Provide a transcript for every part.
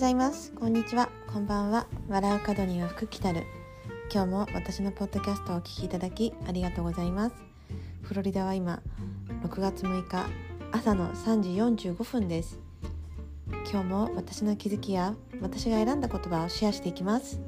ざいます。こんにちは。こんばんは。笑う角には福来たる。今日も私のポッドキャストをお聞きいただきありがとうございます。フロリダは今6月6日朝の3時45分です。今日も私の気づきや私が選んだ言葉をシェアしていきます。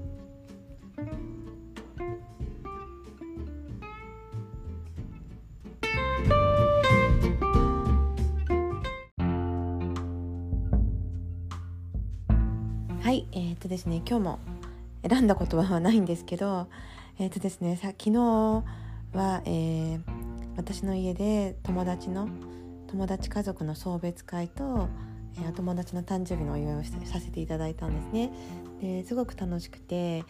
はい。えー、っとですね今日も選んだ言葉はないんですけどえー、っとですねさ昨日は、えー、私の家で友達の友達家族の送別会と、えー、友達の誕生日のお祝いをさせていただいたんですね。ですごく楽しくて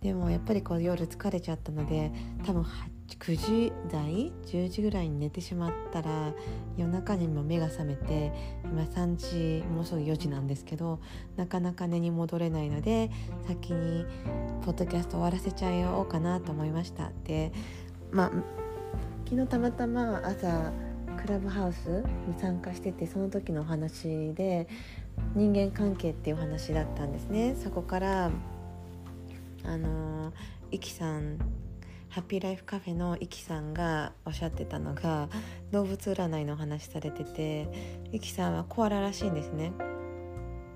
でもやっぱりこう夜疲れちゃったので多分9時台？10時ぐらいに寝てしまったら夜中にも目が覚めて今3時もうすぐ4時なんですけどなかなか寝に戻れないので先にポッドキャスト終わらせちゃおうかなと思いました。でまあ昨日たまたま朝クラブハウスに参加しててその時のお話で人間関係っていうお話だったんですね。そこからあのイキさんハッピーライフカフェのイキさんがおっしゃってたのが動物占いのお話されててイキさんはコアラらしいんですね。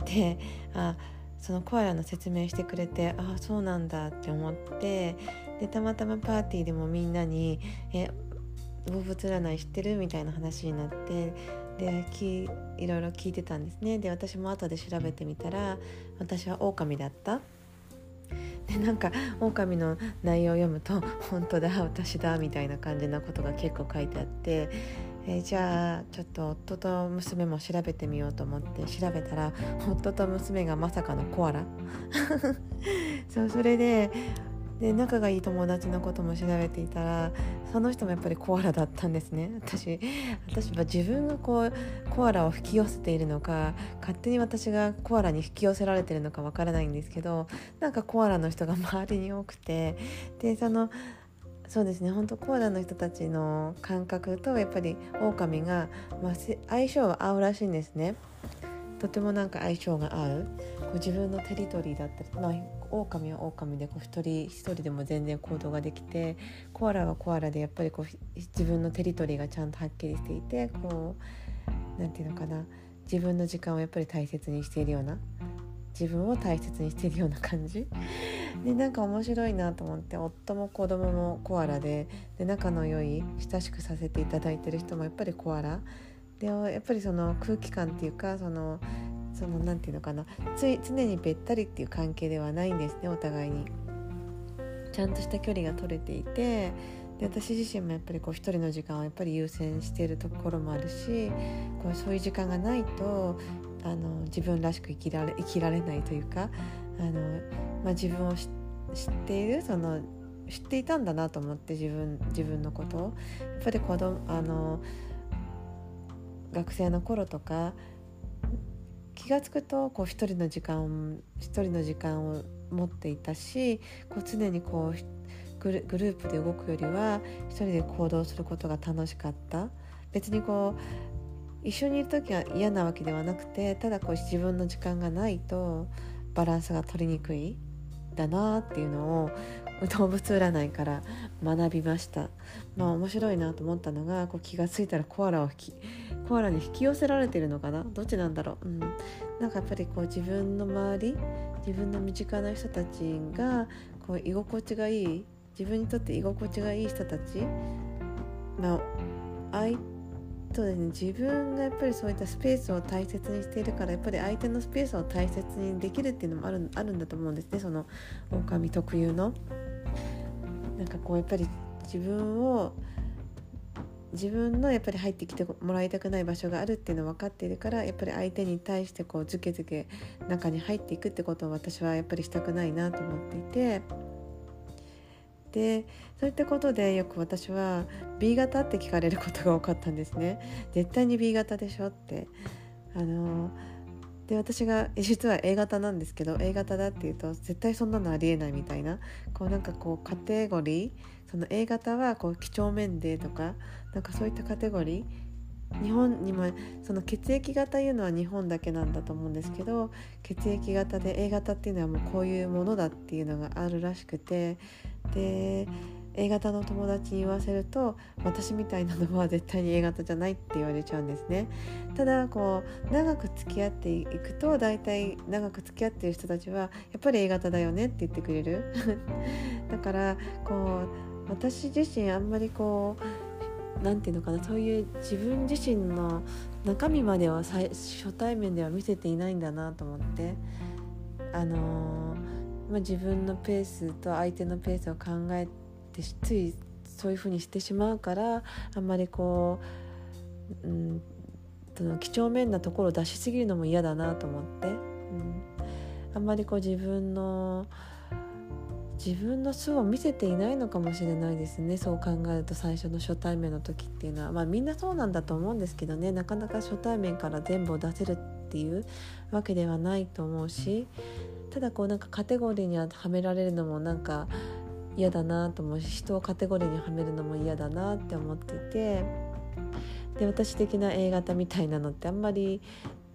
であそのコアラの説明してくれてああそうなんだって思ってでたまたまパーティーでもみんなに「え動物占い知ってる?」みたいな話になってできいろいろ聞いてたんですねで私も後で調べてみたら私は狼だったなんか狼の内容を読むと「本当だ私だ」みたいな感じなことが結構書いてあって、えー、じゃあちょっと夫と娘も調べてみようと思って調べたら夫と娘がまさかのコアラ。そうそれでで仲がいい友達のことも調べていたらその人もやっぱりコアラだったんですね私私は自分がこうコアラを引き寄せているのか勝手に私がコアラに引き寄せられているのかわからないんですけどなんかコアラの人が周りに多くてでそのそうですね本当コアラの人たちの感覚とやっぱり狼が、まあ、相性は合うらしいんですね。とてもなんか相性が合うこう自分のテリトリーだったり、まあ、狼は狼でこう一人一人でも全然行動ができてコアラはコアラでやっぱりこう自分のテリトリーがちゃんとはっきりしていてこう何て言うのかな。自分の時間をやっぱり大切にしているような自分を大切にしているような感じ。でなんか面白いなと思って夫も子供もコアラでで仲の良い親しくさせていただいてる人もやっぱりコアラ。でやっぱりその空気感っていうかそのその何て言うのかなつい常にべったりっていう関係ではないんですねお互いに。ちゃんとした距離が取れていてで私自身もやっぱりこう一人の時間をやっぱり優先しているところもあるしこうそういう時間がないとあの自分らしく生きられ生きられないというかあの、まあ、自分を知っているその知っていたんだなと思って自分自分のことをやっぱり子供あの学生の頃とか気が付くとこう一人の時間一人の時間を持っていたしこう常にこうグループで動くよりは一人で行動することが楽しかった。別にこう一緒にいる時は嫌なわけではなくてただこう自分の時間がないとバランスが取りにくいだなっていうのを動物占いから学びました。まあ面白いなと思ったのがこう気が付いたらコアラを引きコアラに引き寄せられてるのかな？どっちなんだろう、うん、なんかやっぱりこう自分の周り自分の身近な人たちがこう居心地がいい自分にとって居心地がいい人たちまあ相そうですね。自分がやっぱりそういったスペースを大切にしているからやっぱり相手のスペースを大切にできるっていうのもあるあるんだと思うんですね。その狼特有の。なんかこうやっぱり自分を自分のやっぱり入ってきてもらいたくない場所があるっていうの分かっているからやっぱり相手に対してこうズケズケ中に入っていくってことを私はやっぱりしたくないなと思っていて。でそういったことでよく私は B 型って聞かれることが多かったんですね。絶対に B 型でしょって。あので私が実は A 型なんですけど A 型だっていうと絶対そんなのありえないみたいな。こうなんかこうカテゴリーその A 型はこう几帳面でとかなんかそういったカテゴリー。日本にもその血液型いうのは日本だけなんだと思うんですけど血液型で A 型っていうのはもうこういうものだっていうのがあるらしくてで A 型の友達に言わせると私みたいなのは絶対に A 型じゃないって言われちゃうんですね。ただこう長く付き合っていくと大体長く付き合ってる人たちはやっぱり A 型だよねって言ってくれる。だからこう私自身あんまりこう何て言うのかなそういう自分自身の中身までは初対面では見せていないんだなと思って。あのー、まあ、自分のペースと相手のペースを考えてついそういうふうにしてしまうからあんまりこう、うん、その几帳面なところを出しすぎるのも嫌だなと思って、うん、あんまりこう自分の自分の素を見せていないのかもしれないですね。そう考えると最初の初対面の時っていうのは。まあみんなそうなんだと思うんですけどね。なかなか初対面から全部を出せるっていうわけではないと思うし。ただこうなんかカテゴリーにはめられるのもなんか嫌だなと思うし人をカテゴリーにはめるのも嫌だなって思っていてで私的な A 型みたいなのってあんまり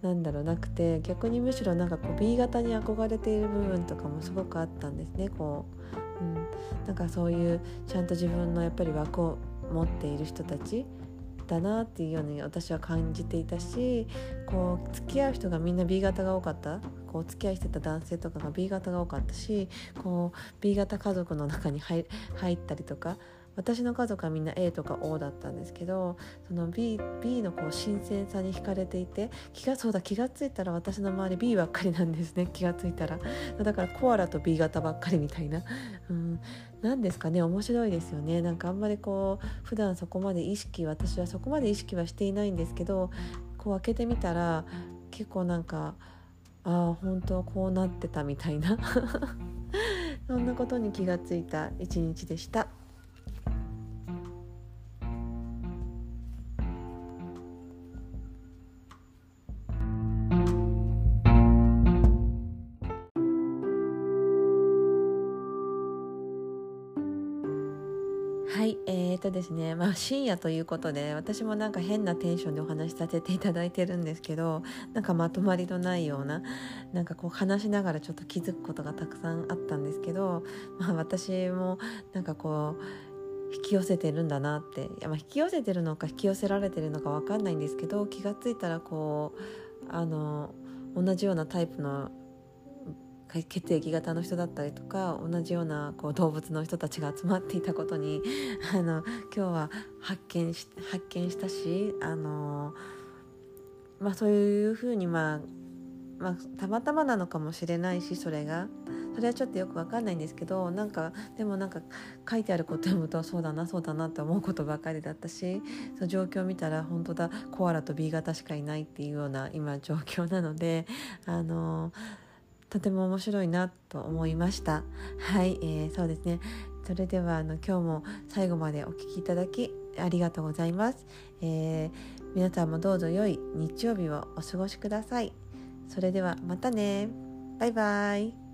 なんだろうなくて逆にむしろなんかこう B 型に憧れている部分とかもすごくあったんですねこう、うん、なんかそういうちゃんと自分のやっぱり枠を持っている人たちだなっていうように私は感じていたしこう付き合う人がみんな B 型が多かった。こう付き合いしてた男性とかが B 型が多かったしこう B 型家族の中に入ったりとか私の家族はみんな A とか O だったんですけどその B, B のこう新鮮さに惹かれていて気がそうだ気が付いたら私の周り B ばっかりなんですね 気が付いたら。だからコアラと B 型ばっかりみたいな、うん、何ですかね面白いですよね。なんかあんまりこう普段そこまで意識私はそこまで意識はしていないんですけどこう開けてみたら結構なんかああ本当こうなってたみたいな。そんなことに気がついた一日でした。はいえーとですねまあ深夜ということで私もなんか変なテンションでお話しさせていただいてるんですけどなんかまとまりのないようななんかこう話しながらちょっと気づくことがたくさんあったんですけど、まあ、私もなんかこう引き寄せてるんだなっていや、まあ、引き寄せてるのか引き寄せられてるのか分かんないんですけど気が付いたらこうあの同じようなタイプの血液型の人だったりとか同じようなこう動物の人たちが集まっていたことに あの今日は発見し発見したしあの、まあ、そういうふうに、まあ、まあたまたまなのかもしれないしそれが。それはちょっとよく分かんないんですけどなんかでもなんか書いてあること読むとそうだなそうだなって思うことばかりだったしその状況を見たら本当だコアラと B 型しかいないっていうような今状況なのであのとても面白いなと思いました。はい、えー、そうですね。それではあの今日も最後までお聴きいただきありがとうございます、えー、皆さんもどうぞ良い日曜日をお過ごしください。それではまたね。バイバイ。